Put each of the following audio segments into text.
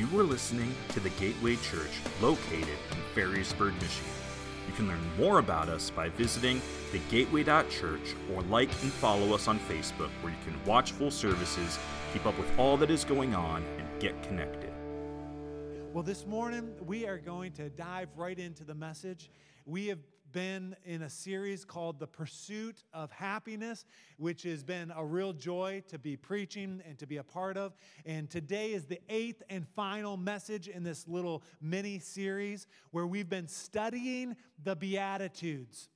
You are listening to the Gateway Church located in Ferrysburg, Michigan. You can learn more about us by visiting thegateway.church or like and follow us on Facebook where you can watch full services, keep up with all that is going on, and get connected. Well, this morning we are going to dive right into the message. We have been in a series called The Pursuit of Happiness, which has been a real joy to be preaching and to be a part of. And today is the eighth and final message in this little mini series where we've been studying the Beatitudes.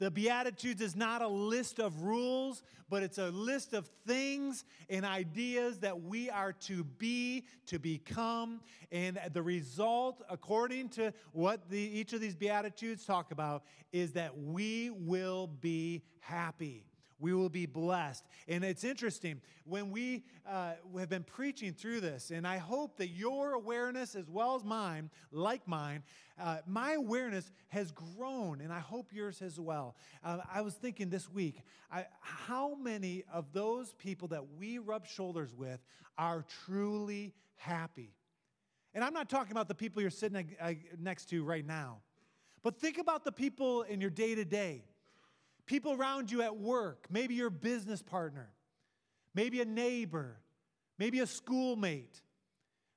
The Beatitudes is not a list of rules, but it's a list of things and ideas that we are to be, to become. And the result, according to what the, each of these Beatitudes talk about, is that we will be happy we will be blessed. And it's interesting when we uh, have been preaching through this, and I hope that your awareness, as well as mine, like mine, uh, my awareness has grown, and I hope yours as well. Uh, I was thinking this week, I, how many of those people that we rub shoulders with are truly happy? And I'm not talking about the people you're sitting uh, next to right now, but think about the people in your day to day people around you at work, maybe your business partner, maybe a neighbor, maybe a schoolmate,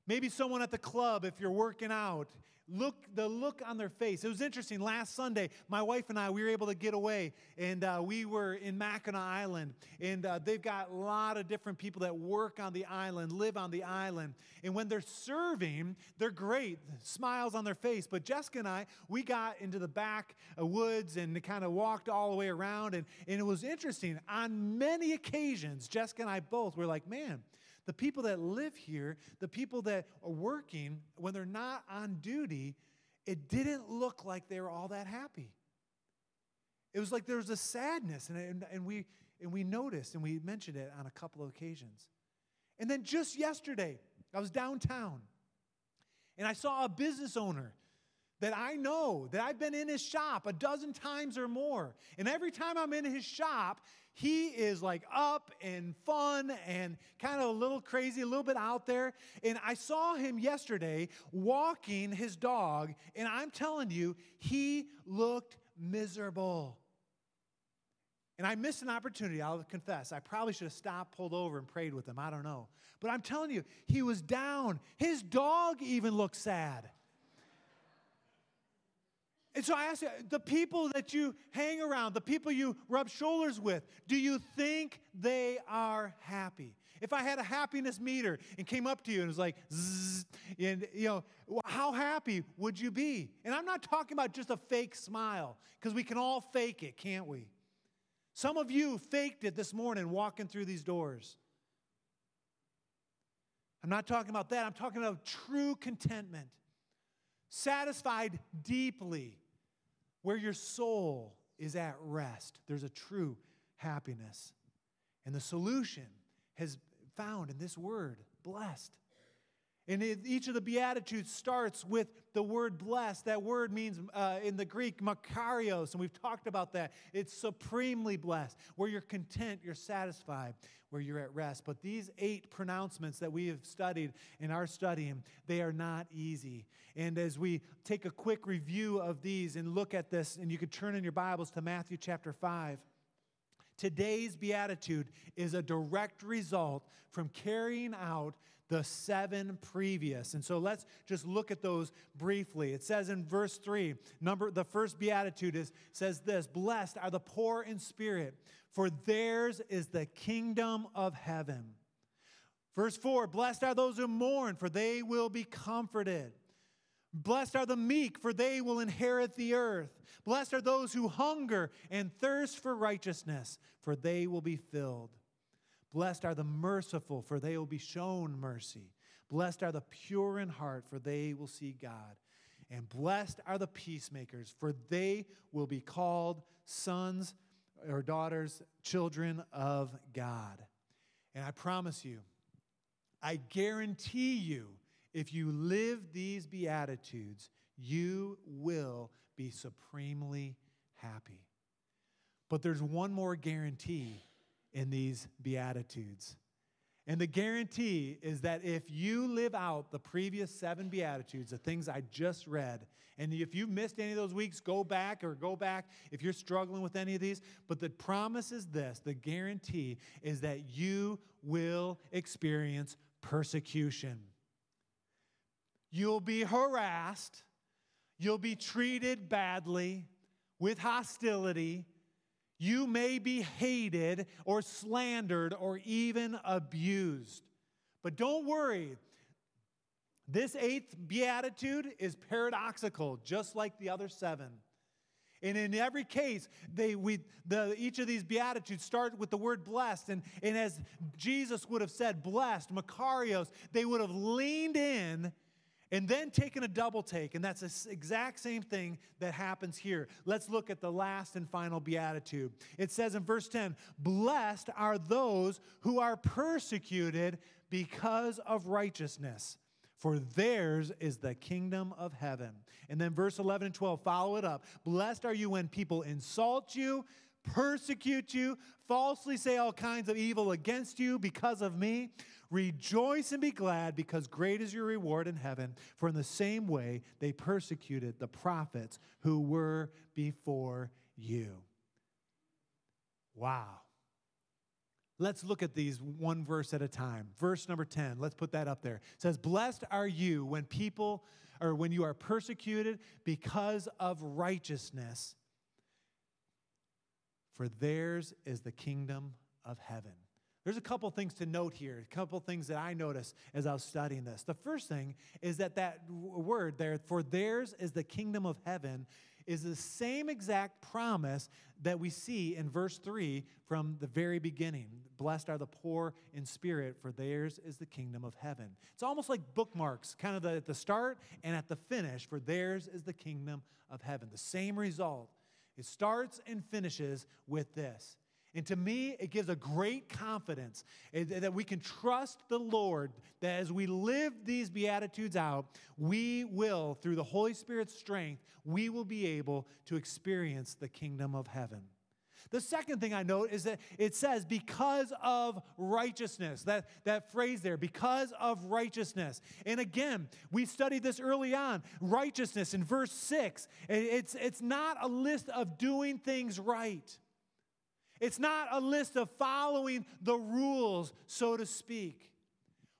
maybe someone at the club if you're working out, look the look on their face. It was interesting last sunday my wife and i we were able to get away and uh, we were in mackinac island and uh, they've got a lot of different people that work on the island live on the island and when they're serving they're great smiles on their face but jessica and i we got into the back woods and kind of walked all the way around and, and it was interesting on many occasions jessica and i both were like man the people that live here, the people that are working, when they're not on duty, it didn't look like they were all that happy. It was like there was a sadness, and, and, and, we, and we noticed, and we mentioned it on a couple of occasions. And then just yesterday, I was downtown, and I saw a business owner that I know, that I've been in his shop a dozen times or more. And every time I'm in his shop, he is like up and fun and kind of a little crazy, a little bit out there. And I saw him yesterday walking his dog, and I'm telling you, he looked miserable. And I missed an opportunity, I'll confess. I probably should have stopped, pulled over, and prayed with him. I don't know. But I'm telling you, he was down. His dog even looked sad. And so I ask you, the people that you hang around, the people you rub shoulders with, do you think they are happy? If I had a happiness meter and came up to you and was like, zzz, and you know, how happy would you be? And I'm not talking about just a fake smile, because we can all fake it, can't we? Some of you faked it this morning walking through these doors. I'm not talking about that. I'm talking about true contentment, satisfied deeply where your soul is at rest. There's a true happiness. And the solution has found in this word, blessed. And each of the Beatitudes starts with the word blessed. That word means uh, in the Greek, makarios, and we've talked about that. It's supremely blessed, where you're content, you're satisfied, where you're at rest. But these eight pronouncements that we have studied in our studying, they are not easy. And as we take a quick review of these and look at this, and you could turn in your Bibles to Matthew chapter 5. Today's beatitude is a direct result from carrying out the seven previous. And so let's just look at those briefly. It says in verse 3, number the first beatitude is says this, blessed are the poor in spirit, for theirs is the kingdom of heaven. Verse 4, blessed are those who mourn, for they will be comforted. Blessed are the meek, for they will inherit the earth. Blessed are those who hunger and thirst for righteousness, for they will be filled. Blessed are the merciful, for they will be shown mercy. Blessed are the pure in heart, for they will see God. And blessed are the peacemakers, for they will be called sons or daughters, children of God. And I promise you, I guarantee you, if you live these Beatitudes, you will be supremely happy. But there's one more guarantee in these Beatitudes. And the guarantee is that if you live out the previous seven Beatitudes, the things I just read, and if you missed any of those weeks, go back or go back if you're struggling with any of these. But the promise is this the guarantee is that you will experience persecution. You'll be harassed, you'll be treated badly with hostility you may be hated or slandered or even abused. But don't worry. This eighth beatitude is paradoxical, just like the other seven. And in every case, they, we, the, each of these beatitudes start with the word blessed. And, and as Jesus would have said, blessed, Makarios, they would have leaned in and then taking a double take. And that's the exact same thing that happens here. Let's look at the last and final beatitude. It says in verse 10 Blessed are those who are persecuted because of righteousness. For theirs is the kingdom of heaven. And then verse 11 and 12, follow it up. Blessed are you when people insult you, persecute you, falsely say all kinds of evil against you because of me. Rejoice and be glad, because great is your reward in heaven. For in the same way they persecuted the prophets who were before you. Wow. Let's look at these one verse at a time. Verse number 10, let's put that up there. It says, Blessed are you when people, or when you are persecuted because of righteousness, for theirs is the kingdom of heaven. There's a couple things to note here, a couple things that I noticed as I was studying this. The first thing is that that word there, for theirs is the kingdom of heaven, is the same exact promise that we see in verse 3 from the very beginning. Blessed are the poor in spirit, for theirs is the kingdom of heaven. It's almost like bookmarks, kind of the, at the start and at the finish, for theirs is the kingdom of heaven. The same result. It starts and finishes with this. And to me, it gives a great confidence eh, that we can trust the Lord that as we live these Beatitudes out, we will, through the Holy Spirit's strength, we will be able to experience the kingdom of heaven. The second thing I note is that it says, because of righteousness. That, that phrase there, because of righteousness. And again, we studied this early on. Righteousness in verse 6. It's, it's not a list of doing things right. It's not a list of following the rules, so to speak.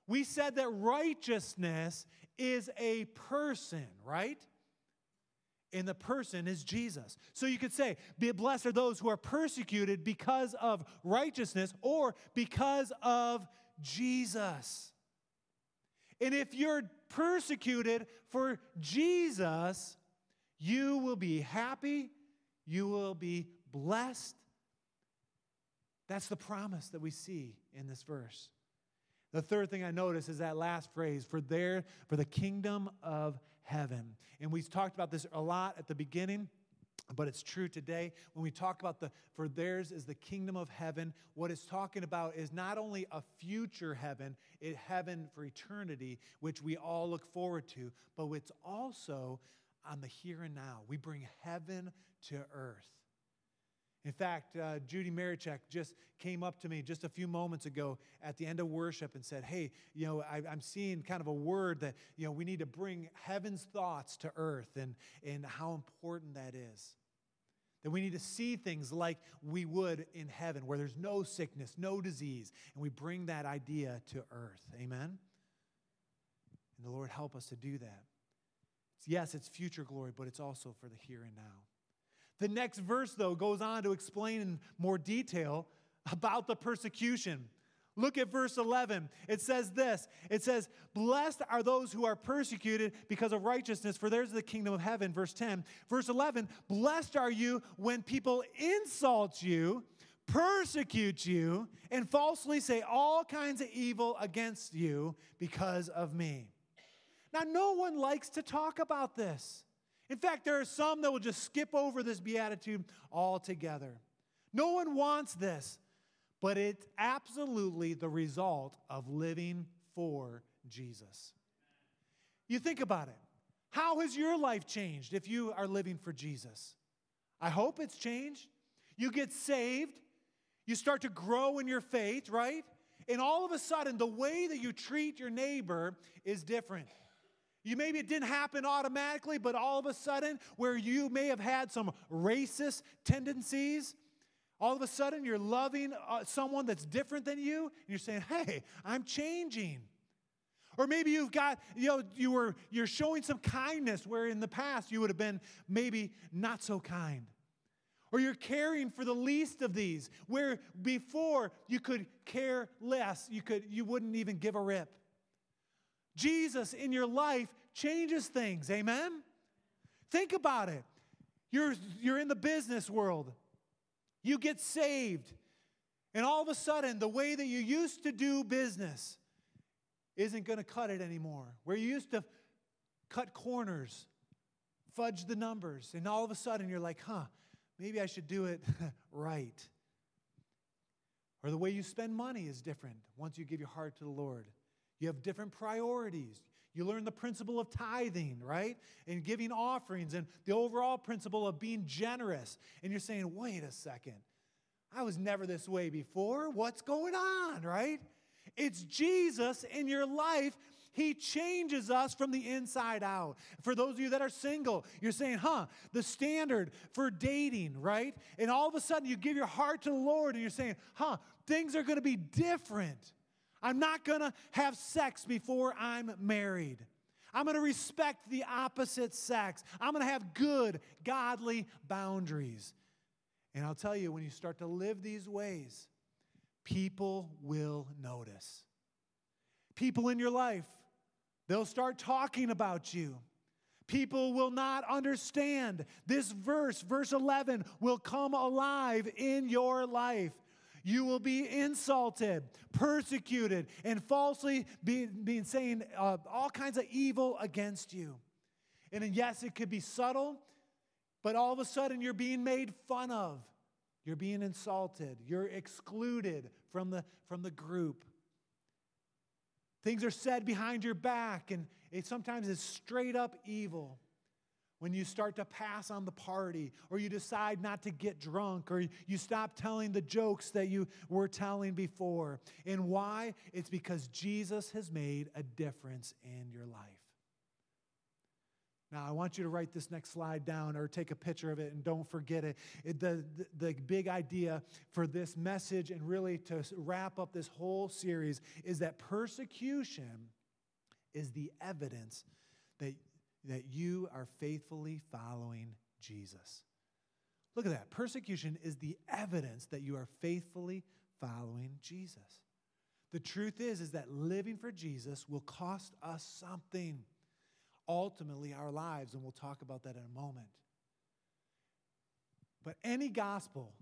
We said that righteousness is a person, right? And the person is Jesus. So you could say, Be blessed are those who are persecuted because of righteousness or because of Jesus. And if you're persecuted for Jesus, you will be happy, you will be blessed, that's the promise that we see in this verse. The third thing I notice is that last phrase, for there, for the kingdom of heaven. And we talked about this a lot at the beginning, but it's true today. When we talk about the, for theirs is the kingdom of heaven, what it's talking about is not only a future heaven, it heaven for eternity, which we all look forward to, but it's also on the here and now. We bring heaven to earth. In fact, uh, Judy Marichek just came up to me just a few moments ago at the end of worship and said, Hey, you know, I, am seeing kind of a word that, you know, we need to bring heaven's thoughts to earth and, and how important that is. That we need to see things like we would in heaven, where there's no sickness, no disease, and we bring that idea to earth. Amen? And the Lord help us to do that. Yes, it's future glory, but it's also for the here and now. The next verse, though, goes on to explain in more detail about the persecution. Look at verse 11. It says this It says, Blessed are those who are persecuted because of righteousness, for theirs is the kingdom of heaven. Verse 10. Verse 11, Blessed are you when people insult you, persecute you, and falsely say all kinds of evil against you because of me. Now, no one likes to talk about this. In fact, there are some that will just skip over this beatitude altogether. No one wants this, but it's absolutely the result of living for Jesus. You think about it. How has your life changed if you are living for Jesus? I hope it's changed. You get saved, you start to grow in your faith, right? And all of a sudden, the way that you treat your neighbor is different. You maybe it didn't happen automatically, but all of a sudden, where you may have had some racist tendencies, all of a sudden you're loving uh, someone that's different than you, and you're saying, "Hey, I'm changing." Or maybe you've got, you know, you were you're showing some kindness where in the past you would have been maybe not so kind. Or you're caring for the least of these, where before you could care less, you could you wouldn't even give a rip. Jesus in your life changes things, amen? Think about it. You're, you're in the business world, you get saved, and all of a sudden, the way that you used to do business isn't going to cut it anymore. Where you used to cut corners, fudge the numbers, and all of a sudden you're like, huh, maybe I should do it right. Or the way you spend money is different once you give your heart to the Lord. You have different priorities. You learn the principle of tithing, right? And giving offerings and the overall principle of being generous. And you're saying, wait a second, I was never this way before. What's going on, right? It's Jesus in your life. He changes us from the inside out. For those of you that are single, you're saying, huh, the standard for dating, right? And all of a sudden you give your heart to the Lord and you're saying, huh, things are going to be different. I'm not going to have sex before I'm married. I'm going to respect the opposite sex. I'm going to have good, godly boundaries. And I'll tell you, when you start to live these ways, people will notice. People in your life, they'll start talking about you. People will not understand. This verse, verse 11, will come alive in your life. You will be insulted, persecuted, and falsely being, being saying uh, all kinds of evil against you. And yes, it could be subtle, but all of a sudden you're being made fun of. You're being insulted. You're excluded from the, from the group. Things are said behind your back, and it sometimes is straight up evil when you start to pass on the party, or you decide not to get drunk, or you stop telling the jokes that you were telling before. And why? It's because Jesus has made a difference in your life. Now, I want you to write this next slide down or take a picture of it and don't forget it. it the, the, the big idea for this message and really to wrap up this whole series is that persecution is the evidence that that you are faithfully following Jesus. Look at that. Persecution is the evidence that you are faithfully following Jesus. The truth is is that living for Jesus will cost us something. Ultimately our lives and we'll talk about that in a moment. But any gospel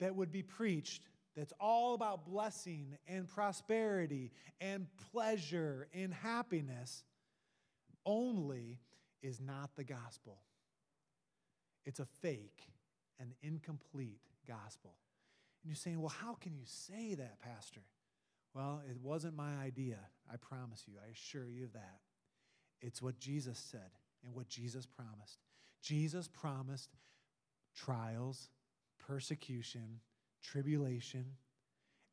that would be preached that's all about blessing and prosperity and pleasure and happiness only is not the gospel. It's a fake and incomplete gospel. And you're saying, well, how can you say that, Pastor? Well, it wasn't my idea. I promise you. I assure you of that. It's what Jesus said and what Jesus promised. Jesus promised trials, persecution, tribulation.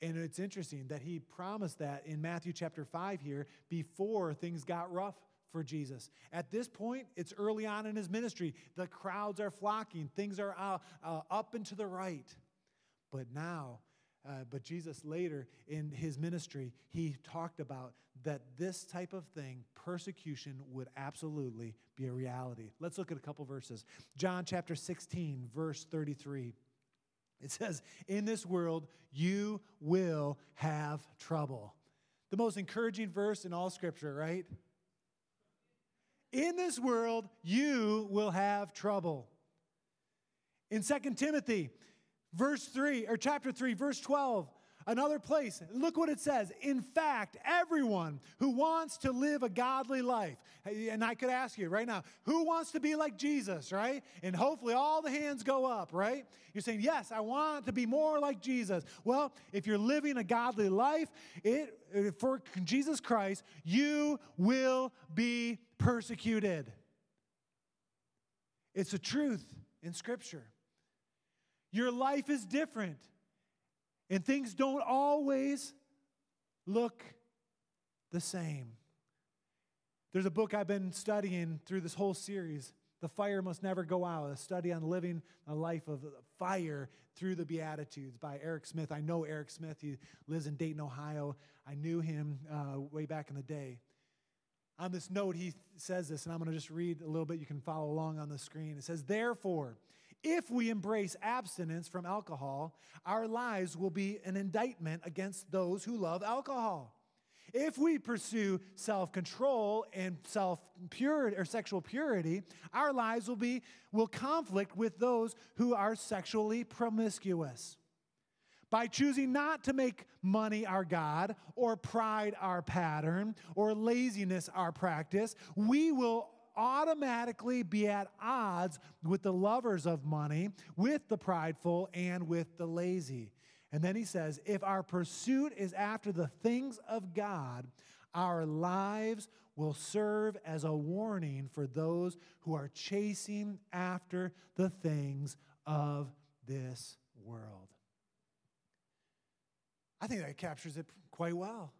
And it's interesting that he promised that in Matthew chapter 5 here before things got rough for Jesus. At this point, it's early on in his ministry. The crowds are flocking, things are uh, uh, up and to the right. But now, uh, but Jesus later in his ministry, he talked about that this type of thing, persecution, would absolutely be a reality. Let's look at a couple verses. John chapter 16, verse 33. It says, In this world, you will have trouble. The most encouraging verse in all scripture, right? In this world, you will have trouble. In Second Timothy, verse 3, or chapter 3, verse 12, Another place, look what it says. In fact, everyone who wants to live a godly life, and I could ask you right now, who wants to be like Jesus, right? And hopefully all the hands go up, right? You're saying, yes, I want to be more like Jesus. Well, if you're living a godly life it, for Jesus Christ, you will be persecuted. It's a truth in Scripture. Your life is different. And things don't always look the same. There's a book I've been studying through this whole series. The fire must never go out. A study on living a life of fire through the Beatitudes by Eric Smith. I know Eric Smith. He lives in Dayton, Ohio. I knew him uh, way back in the day. On this note, he says this, and I'm going to just read a little bit. You can follow along on the screen. It says, Therefore, if we embrace abstinence from alcohol, our lives will be an indictment against those who love alcohol. If we pursue self control and self purity or sexual purity, our lives will be will conflict with those who are sexually promiscuous. By choosing not to make money our God, or pride our pattern, or laziness our practice, we will automatically be at odds with the lovers of money, with the prideful, and with the lazy. And then he says, if our pursuit is after the things of God, our lives will serve as a warning for those who are chasing after the things of this world. I think that captures it quite well.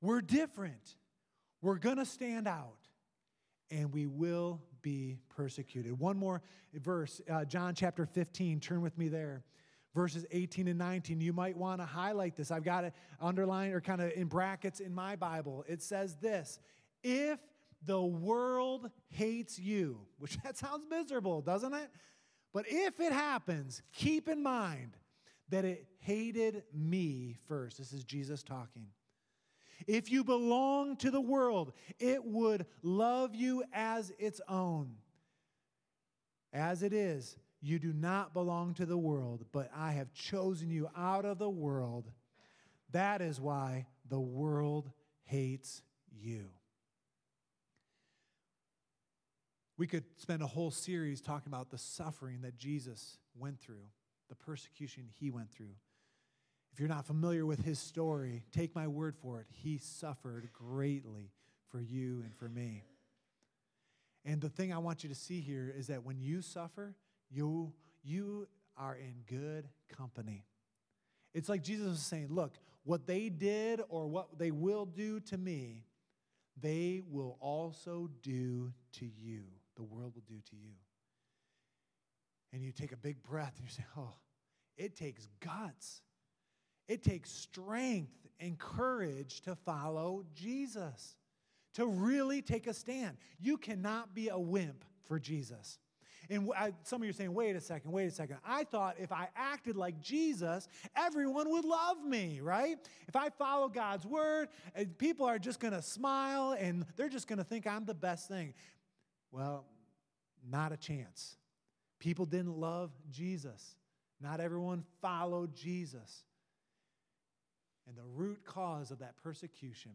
We're different. We're going to stand out, and we will be persecuted. One more verse, uh, John chapter 15. Turn with me there verses 18 and 19. You might want to highlight this. I've got it underlined or kind of in brackets in my Bible. It says this If the world hates you, which that sounds miserable, doesn't it? But if it happens, keep in mind that it hated me first. This is Jesus talking. If you belong to the world, it would love you as its own. As it is, you do not belong to the world, but I have chosen you out of the world. That is why the world hates you. We could spend a whole series talking about the suffering that Jesus went through, the persecution he went through. If you're not familiar with his story, take my word for it. He suffered greatly for you and for me. And the thing I want you to see here is that when you suffer, you, you are in good company. It's like Jesus was saying, Look, what they did or what they will do to me, they will also do to you. The world will do to you. And you take a big breath and you say, Oh, it takes guts. It takes strength and courage to follow Jesus, to really take a stand. You cannot be a wimp for Jesus. And I, some of you are saying, wait a second, wait a second. I thought if I acted like Jesus, everyone would love me, right? If I follow God's word, eh, people are just going to smile and they're just going to think I'm the best thing. Well, not a chance. People didn't love Jesus. Not everyone followed Jesus. And the root cause of that persecution,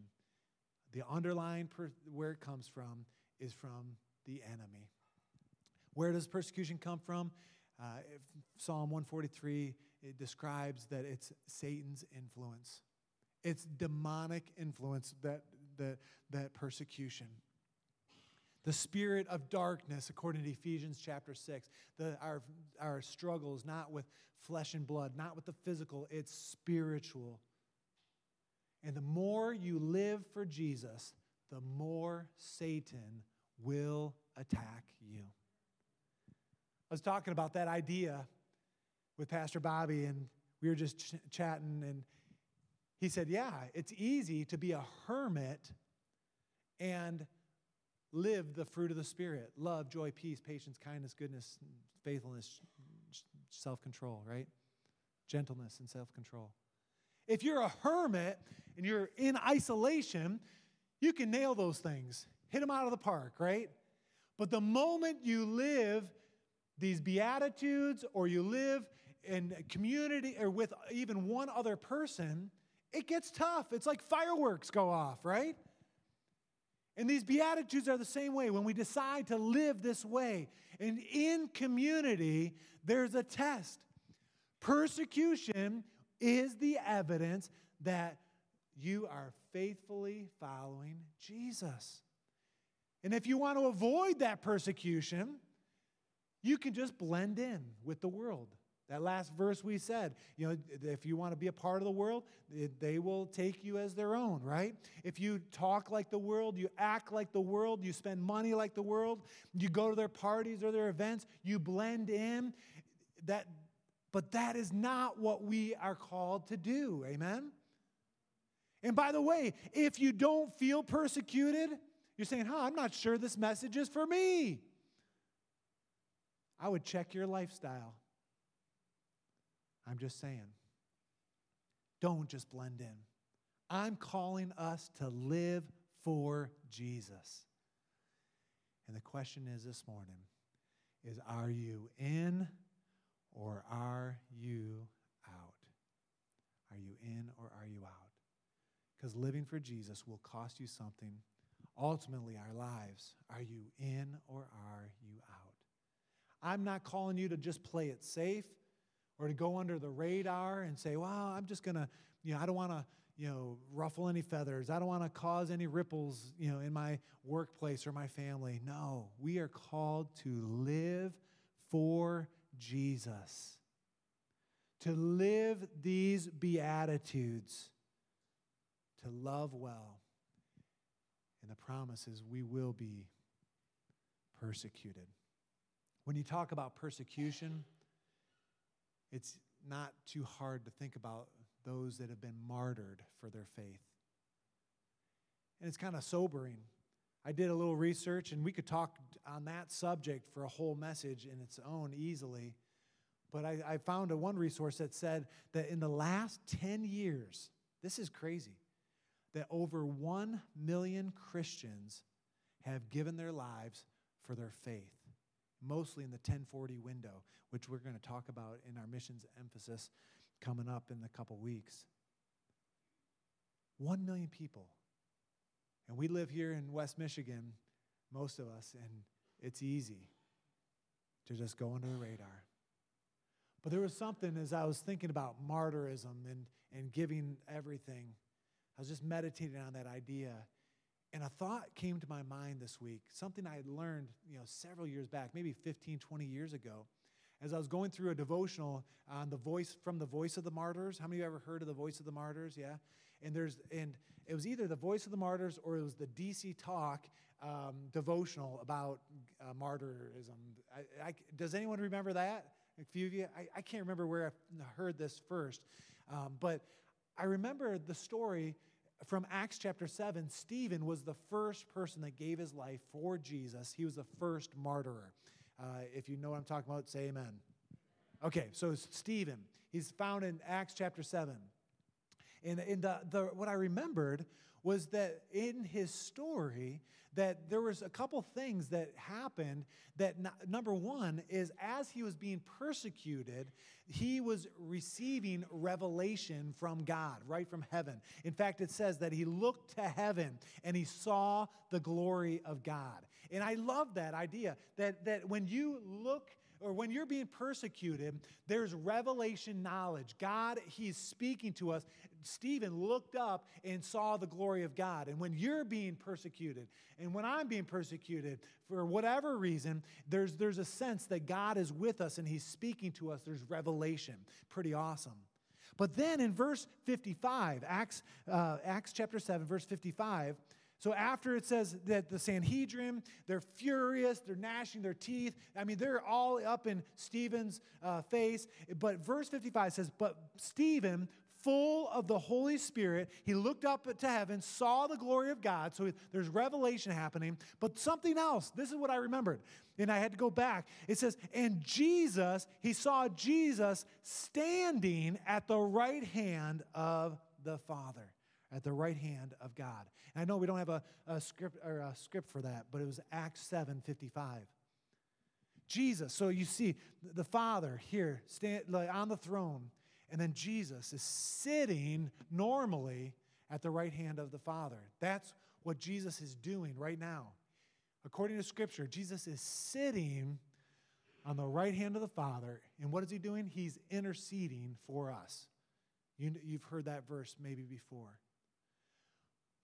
the underlying per- where it comes from, is from the enemy. Where does persecution come from? Uh, Psalm 143 it describes that it's Satan's influence. It's demonic influence that, that, that persecution. The spirit of darkness, according to Ephesians chapter 6, the, our, our struggle is not with flesh and blood, not with the physical, it's spiritual. And the more you live for Jesus, the more Satan will attack you. I was talking about that idea with Pastor Bobby, and we were just ch- chatting, and he said, Yeah, it's easy to be a hermit and live the fruit of the Spirit love, joy, peace, patience, kindness, goodness, faithfulness, self control, right? Gentleness and self control. If you're a hermit and you're in isolation, you can nail those things, hit them out of the park, right? But the moment you live these Beatitudes or you live in community or with even one other person, it gets tough. It's like fireworks go off, right? And these Beatitudes are the same way. When we decide to live this way, and in community, there's a test. Persecution is the evidence that you are faithfully following Jesus. And if you want to avoid that persecution, you can just blend in with the world. That last verse we said, you know, if you want to be a part of the world, they will take you as their own, right? If you talk like the world, you act like the world, you spend money like the world, you go to their parties or their events, you blend in, that but that is not what we are called to do. Amen. And by the way, if you don't feel persecuted, you're saying, huh, I'm not sure this message is for me. I would check your lifestyle. I'm just saying. Don't just blend in. I'm calling us to live for Jesus. And the question is this morning is are you in or are you out? Are you in or are you out? Because living for Jesus will cost you something, ultimately, our lives. Are you in or are you out? I'm not calling you to just play it safe or to go under the radar and say, well, I'm just going to, you know, I don't want to, you know, ruffle any feathers. I don't want to cause any ripples, you know, in my workplace or my family. No, we are called to live for Jesus. To live these beatitudes, to love well. And the promise is we will be persecuted. When you talk about persecution, it's not too hard to think about those that have been martyred for their faith. And it's kind of sobering. I did a little research, and we could talk on that subject for a whole message in its own easily. But I, I found a one resource that said that in the last 10 years, this is crazy, that over 1 million Christians have given their lives for their faith, mostly in the 1040 window, which we're going to talk about in our missions emphasis coming up in a couple weeks. 1 million people. And we live here in West Michigan, most of us, and it's easy to just go under the radar. But there was something as I was thinking about martyrism and, and giving everything, I was just meditating on that idea. And a thought came to my mind this week, something I had learned, you know, several years back, maybe 15, 20 years ago. As I was going through a devotional on the voice from the voice of the martyrs. How many of you ever heard of the voice of the martyrs? Yeah. And there's and it was either the voice of the martyrs or it was the DC talk um, devotional about uh, martyrism. I, I, does anyone remember that? A few of you, I, I can't remember where I heard this first, um, but I remember the story from Acts chapter 7. Stephen was the first person that gave his life for Jesus, he was the first martyr. Uh, if you know what I'm talking about, say amen. Okay, so Stephen, he's found in Acts chapter 7. And, and the, the, what I remembered was that in his story, that there was a couple things that happened that number one is as he was being persecuted he was receiving revelation from god right from heaven. In fact it says that he looked to heaven and he saw the glory of god. And i love that idea that, that when you look or when you're being persecuted, there's revelation knowledge. God, He's speaking to us. Stephen looked up and saw the glory of God. And when you're being persecuted, and when I'm being persecuted, for whatever reason, there's, there's a sense that God is with us and He's speaking to us. There's revelation. Pretty awesome. But then in verse 55, Acts, uh, Acts chapter 7, verse 55, so after it says that the Sanhedrin, they're furious, they're gnashing their teeth. I mean, they're all up in Stephen's uh, face. But verse 55 says, But Stephen, full of the Holy Spirit, he looked up to heaven, saw the glory of God. So there's revelation happening. But something else, this is what I remembered. And I had to go back. It says, And Jesus, he saw Jesus standing at the right hand of the Father at the right hand of God. And I know we don't have a, a script or a script for that, but it was Acts 7 55. Jesus, so you see the Father here stand, like, on the throne, and then Jesus is sitting normally at the right hand of the Father. That's what Jesus is doing right now. According to Scripture, Jesus is sitting on the right hand of the Father, and what is he doing? He's interceding for us. You, have heard that verse maybe before.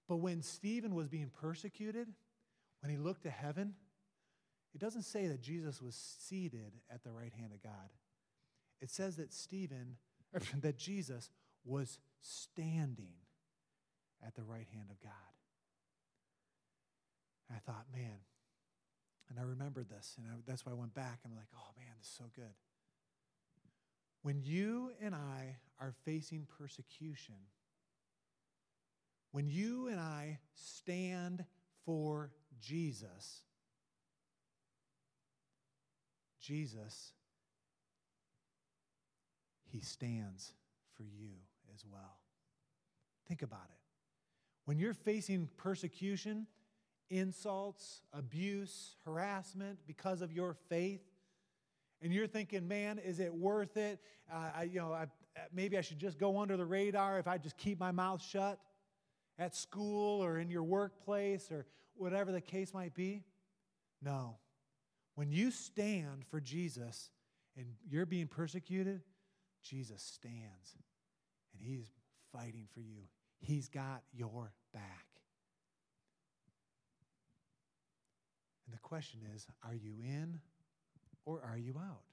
But when Stephen was being persecuted, when he looked to heaven, it doesn't say that Jesus was seated at the right hand of God. it says that Stephen, that Jesus was standing at the right hand of God. And I thought, man, and I remembered this, and I, that's why I went back I'm like, oh man, this is so good. When you and I are facing persecution, when you and I stand for Jesus, Jesus, He stands for you as well. Think about it. When you're facing persecution, insults, abuse, harassment because of your faith, and you're thinking, man, is it worth it? Uh, I, you know, I, maybe I should just go under the radar if I just keep my mouth shut at school or in your workplace or whatever the case might be. No. When you stand for Jesus and you're being persecuted, Jesus stands and he's fighting for you. He's got your back. And the question is are you in or are you out?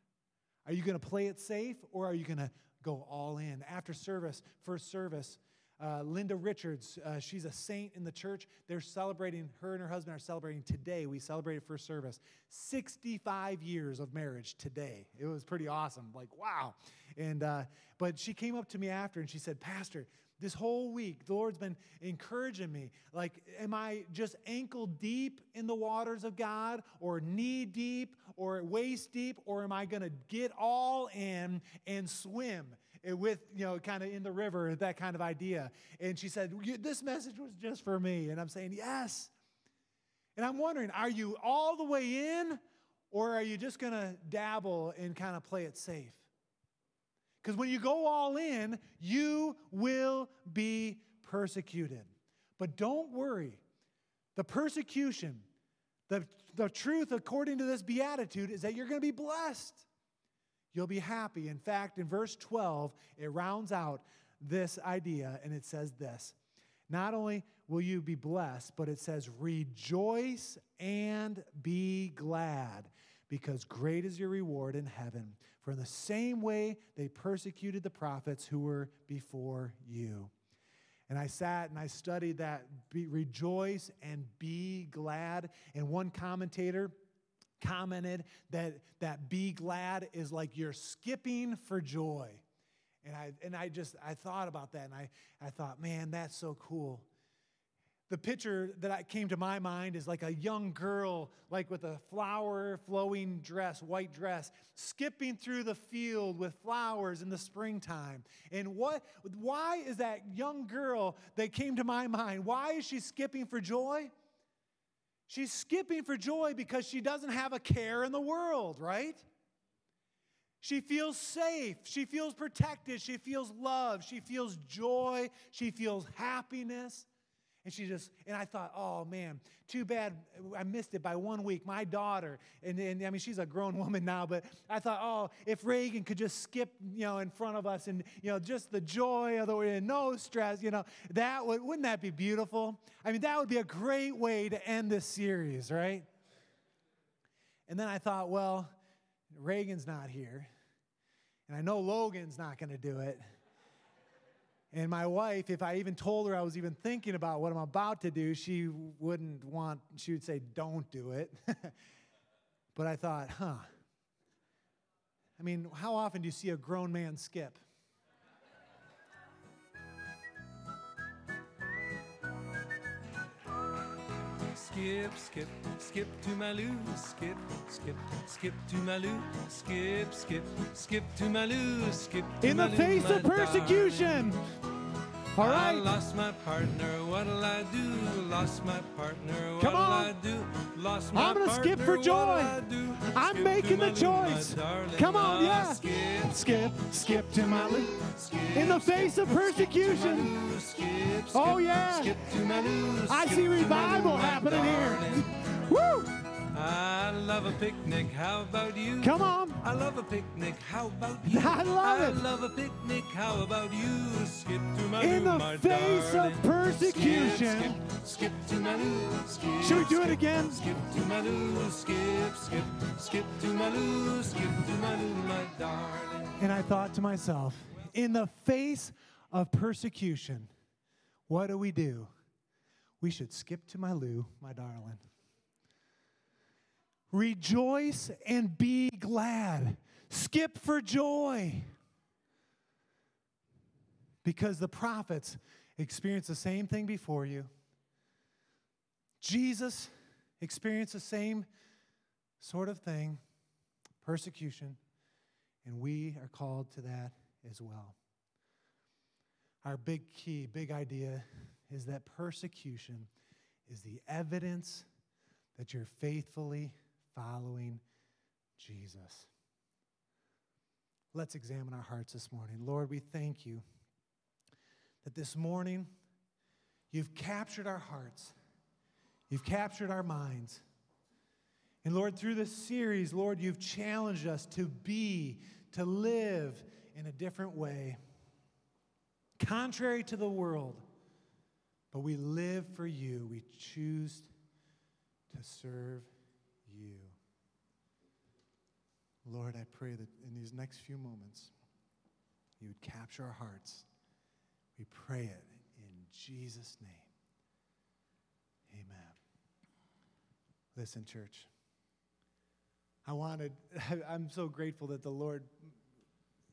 Are you going to play it safe or are you going to go all in? After service, first service, uh, Linda Richards, uh, she's a saint in the church. They're celebrating, her and her husband are celebrating today. We celebrated first service. 65 years of marriage today. It was pretty awesome. Like, wow. And, uh, but she came up to me after and she said, Pastor, this whole week, the Lord's been encouraging me. Like, am I just ankle deep in the waters of God, or knee deep, or waist deep, or am I going to get all in and swim? With, you know, kind of in the river, that kind of idea. And she said, This message was just for me. And I'm saying, Yes. And I'm wondering, are you all the way in, or are you just going to dabble and kind of play it safe? Because when you go all in, you will be persecuted. But don't worry. The persecution, the, the truth according to this beatitude is that you're going to be blessed. You'll be happy. In fact, in verse 12, it rounds out this idea and it says this Not only will you be blessed, but it says, Rejoice and be glad, because great is your reward in heaven. For in the same way they persecuted the prophets who were before you. And I sat and I studied that be, rejoice and be glad. And one commentator, commented that, that be glad is like you're skipping for joy. And I, and I just, I thought about that and I, I thought, man, that's so cool. The picture that came to my mind is like a young girl, like with a flower flowing dress, white dress, skipping through the field with flowers in the springtime. And what, why is that young girl that came to my mind? Why is she skipping for joy? She's skipping for joy because she doesn't have a care in the world, right? She feels safe. She feels protected. She feels love. She feels joy. She feels happiness. And she just, and I thought, oh man, too bad I missed it by one week. My daughter, and, and I mean, she's a grown woman now, but I thought, oh, if Reagan could just skip, you know, in front of us and, you know, just the joy of the, and no stress, you know, that would, wouldn't that be beautiful? I mean, that would be a great way to end this series, right? And then I thought, well, Reagan's not here. And I know Logan's not going to do it. And my wife, if I even told her I was even thinking about what I'm about to do, she wouldn't want, she would say, don't do it. but I thought, huh. I mean, how often do you see a grown man skip? Skip, skip, skip to my loo, skip, skip, skip to my loo, skip, skip, skip to my loo, skip to In the face of persecution. Darling. All right. I lost my partner. What'll I do? Lost my partner. What'll Come on. I do? Lost my I'm gonna partner, skip for joy. I'm skip making the choice. Come on, yeah. Skip, skip, skip to my loop. In the face of persecution. Oh yeah. I see revival happening here. Woo! I love a picnic. How about you? Come on. I love a picnic. How about you? I love it. I love a picnic. How about you? Skip to my In loo, the my face of persecution. Skip, skip, skip to my loo. Skip, Should we do it again? Skip to my loo. Skip, skip, skip to my loo. Skip to my loo, my darling. And I thought to myself, in the face of persecution, what do we do? We should skip to my Lou, my darling. Rejoice and be glad. Skip for joy. Because the prophets experienced the same thing before you. Jesus experienced the same sort of thing persecution. And we are called to that as well. Our big key, big idea is that persecution is the evidence that you're faithfully following Jesus. Let's examine our hearts this morning. Lord, we thank you that this morning you've captured our hearts, you've captured our minds. And Lord, through this series, Lord, you've challenged us to be, to live in a different way, contrary to the world. But we live for you. We choose to serve you. Lord, I pray that in these next few moments, you would capture our hearts. We pray it in Jesus' name. Amen. Listen, church. I wanted, I'm so grateful that the Lord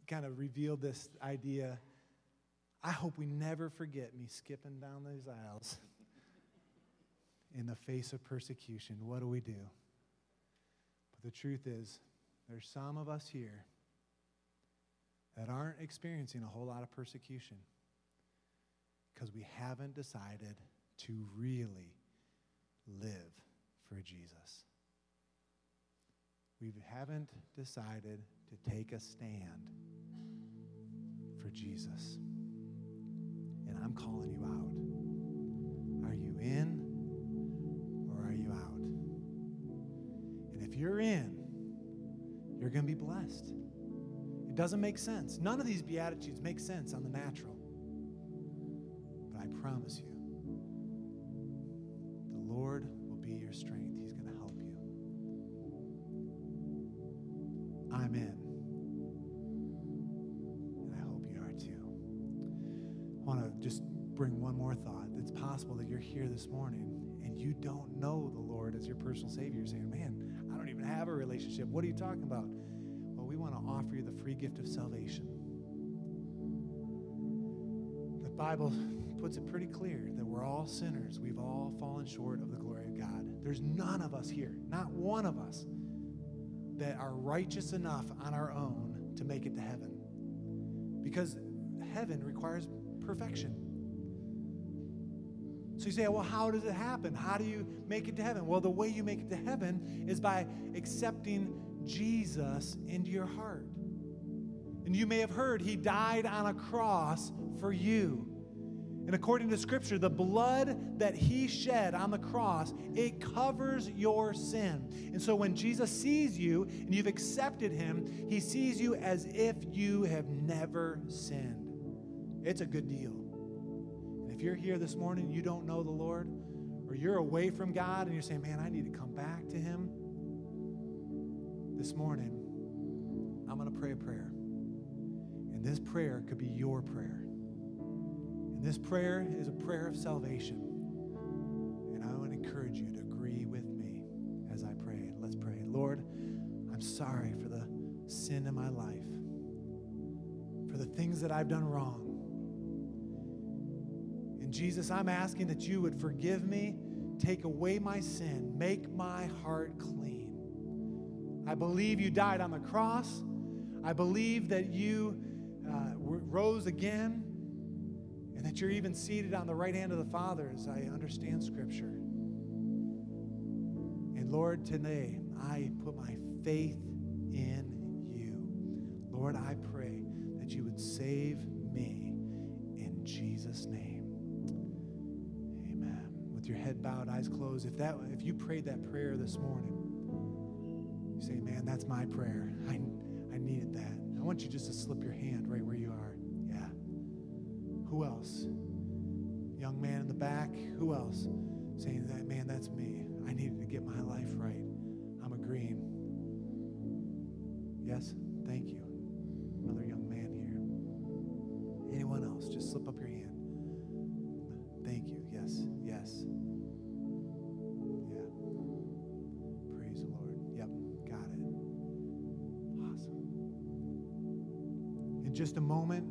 kind of revealed this idea. I hope we never forget me skipping down those aisles in the face of persecution. What do we do? But the truth is, there's some of us here that aren't experiencing a whole lot of persecution because we haven't decided to really live for Jesus. We haven't decided to take a stand for Jesus. And I'm calling you out. Are you in or are you out? And if you're in, you're going to be blessed. It doesn't make sense. None of these Beatitudes make sense on the natural. But I promise you, the Lord will be your strength. He's going to help you. I'm in. And I hope you are too. I want to just bring one more thought. It's possible that you're here this morning as your personal Savior. Saying, man, I don't even have a relationship. What are you talking about? Well, we want to offer you the free gift of salvation. The Bible puts it pretty clear that we're all sinners. We've all fallen short of the glory of God. There's none of us here, not one of us, that are righteous enough on our own to make it to heaven. Because heaven requires perfection. So you say, well, how does it happen? How do you make it to heaven? Well, the way you make it to heaven is by accepting Jesus into your heart. And you may have heard he died on a cross for you. And according to scripture, the blood that he shed on the cross, it covers your sin. And so when Jesus sees you and you've accepted him, he sees you as if you have never sinned. It's a good deal. If you're here this morning you don't know the Lord, or you're away from God and you're saying, man, I need to come back to him, this morning, I'm going to pray a prayer. And this prayer could be your prayer. And this prayer is a prayer of salvation. And I want to encourage you to agree with me as I pray. Let's pray. Lord, I'm sorry for the sin in my life, for the things that I've done wrong. And Jesus, I'm asking that you would forgive me, take away my sin, make my heart clean. I believe you died on the cross. I believe that you uh, rose again and that you're even seated on the right hand of the Father as I understand Scripture. And Lord, today I put my faith in you. Lord, I pray that you would save me in Jesus' name. Your head bowed, eyes closed, if that if you prayed that prayer this morning, You say, man, that's my prayer. I, I needed that. I want you just to slip your hand right where you are. Yeah. Who else? Young man in the back. Who else? Saying that, man, that's me. I needed to get my life right. I'm agreeing. Yes? Thank you. Another young man here. Anyone else? Just slip just a moment,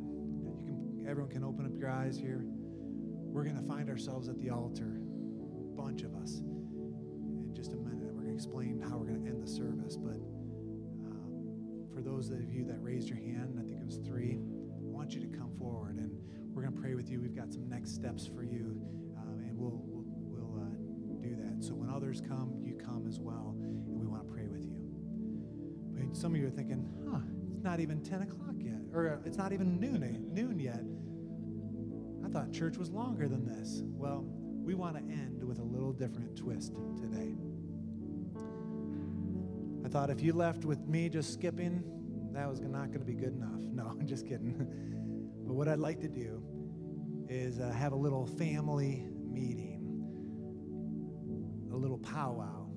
can everyone can open up your eyes here. We're going to find ourselves at the altar, bunch of us. In just a minute, we're going to explain how we're going to end the service. But um, for those of you that raised your hand, I think it was three, I want you to come forward and we're going to pray with you. We've got some next steps for you, um, and we'll we'll, we'll uh, do that. So when others come, you come as well, and we want to pray with you. But some of you are thinking, huh, it's not even 10 o'clock yet, or uh, it's not even noon, eh, noon yet. I thought church was longer than this. Well, we want to end with a little different twist today. I thought if you left with me just skipping, that was not going to be good enough. No, I'm just kidding. but what I'd like to do is uh, have a little family meeting, a little powwow.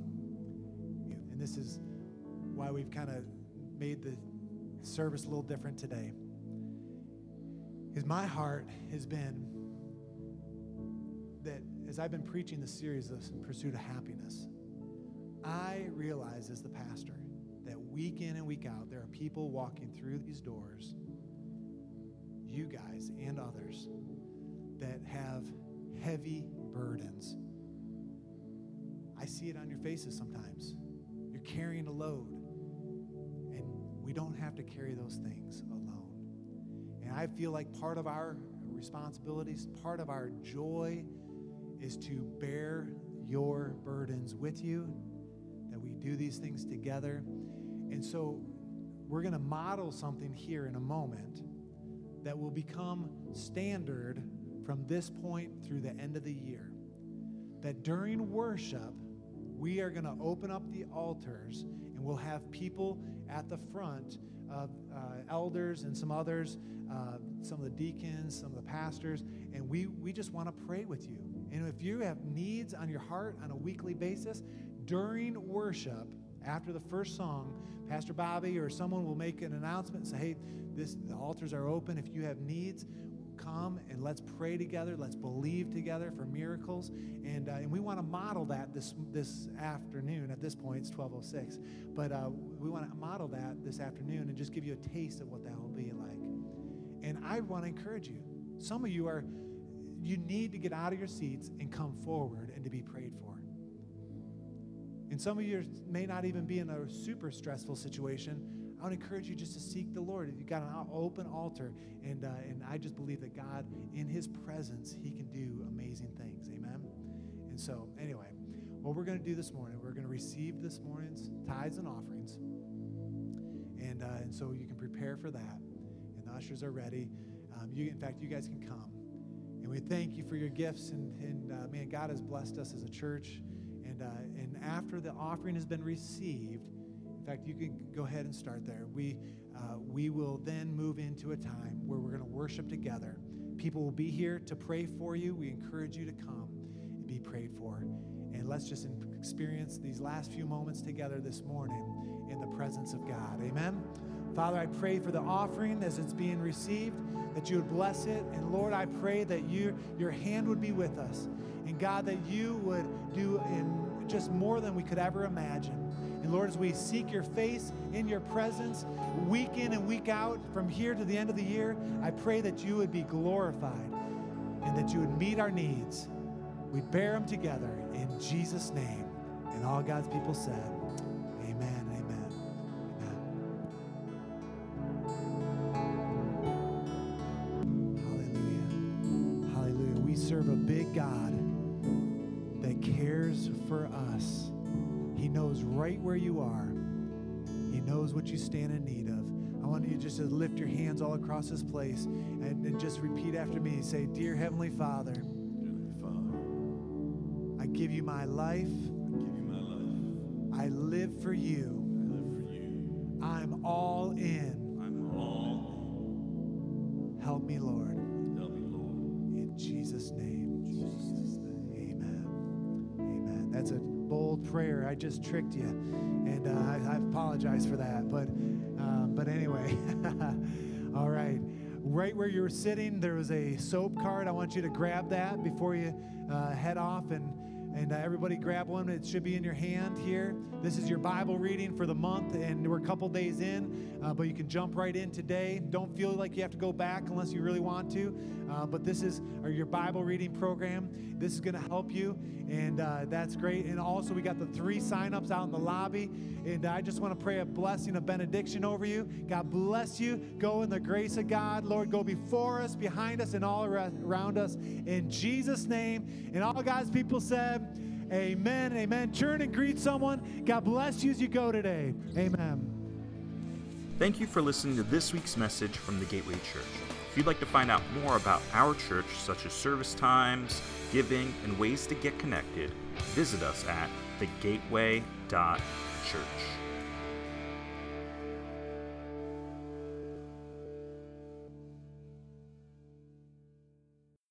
And this is why we've kind of made the service a little different today. Because my heart has been that as I've been preaching the series of Pursuit of Happiness, I realize as the pastor that week in and week out, there are people walking through these doors, you guys and others, that have heavy burdens. I see it on your faces sometimes. You're carrying a load, we don't have to carry those things alone. And I feel like part of our responsibilities, part of our joy, is to bear your burdens with you, that we do these things together. And so we're going to model something here in a moment that will become standard from this point through the end of the year. That during worship, we are going to open up the altars and we'll have people at the front, uh, uh, elders and some others, uh, some of the deacons, some of the pastors, and we, we just want to pray with you. And if you have needs on your heart on a weekly basis, during worship, after the first song, Pastor Bobby or someone will make an announcement and say, hey, this, the altars are open. If you have needs, come and let's pray together. Let's believe together for miracles. And, uh, and we want to model that this, this afternoon. At this point, it's 1206. But uh, we want to model that this afternoon and just give you a taste of what that will be like. And I want to encourage you. Some of you are, you need to get out of your seats and come forward and to be prayed for. And some of you may not even be in a super stressful situation. I would encourage you just to seek the Lord. If You've got an open altar, and, uh, and I just believe that God, in His presence, He can do amazing things. Amen? And so, anyway, what we're going to do this morning, we're going to receive this morning's tithes and offerings. And, uh, and so you can prepare for that. And the ushers are ready. Um, you, in fact, you guys can come. And we thank you for your gifts. And, and uh, man, God has blessed us as a church. And, uh, and after the offering has been received, in fact, you can go ahead and start there. We, uh, we will then move into a time where we're going to worship together. People will be here to pray for you. We encourage you to come and be prayed for. And let's just experience these last few moments together this morning in the presence of God. Amen. Father, I pray for the offering as it's being received, that you would bless it. And Lord, I pray that you, your hand would be with us. And God, that you would do in just more than we could ever imagine. And Lord, as we seek your face in your presence week in and week out from here to the end of the year, I pray that you would be glorified and that you would meet our needs. We bear them together in Jesus' name. And all God's people said, hands all across this place and, and just repeat after me. Say, Dear Heavenly Father, Heavenly Father, I give you my life. I give you my life. I live for you. I live I'm all in. I'm all Help me, Lord. in. Help me, Lord. In Jesus' name. Amen. Amen. That's a bold prayer. I just tricked you, and uh, I, I apologize for that. But, um, but anyway, all right. Right where you're sitting, there was a soap card. I want you to grab that before you uh, head off, and and uh, everybody grab one. It should be in your hand here. This is your Bible reading for the month, and we're a couple days in, uh, but you can jump right in today. Don't feel like you have to go back unless you really want to. Uh, but this is your Bible reading program. This is going to help you, and uh, that's great. And also, we got the three sign-ups out in the lobby, and I just want to pray a blessing, a benediction over you. God bless you. Go in the grace of God, Lord. Go before us, behind us, and all around us. In Jesus' name, and all God's people said. Amen. Amen. Turn and greet someone. God bless you as you go today. Amen. Thank you for listening to this week's message from the Gateway Church. If you'd like to find out more about our church, such as service times, giving, and ways to get connected, visit us at thegateway.church.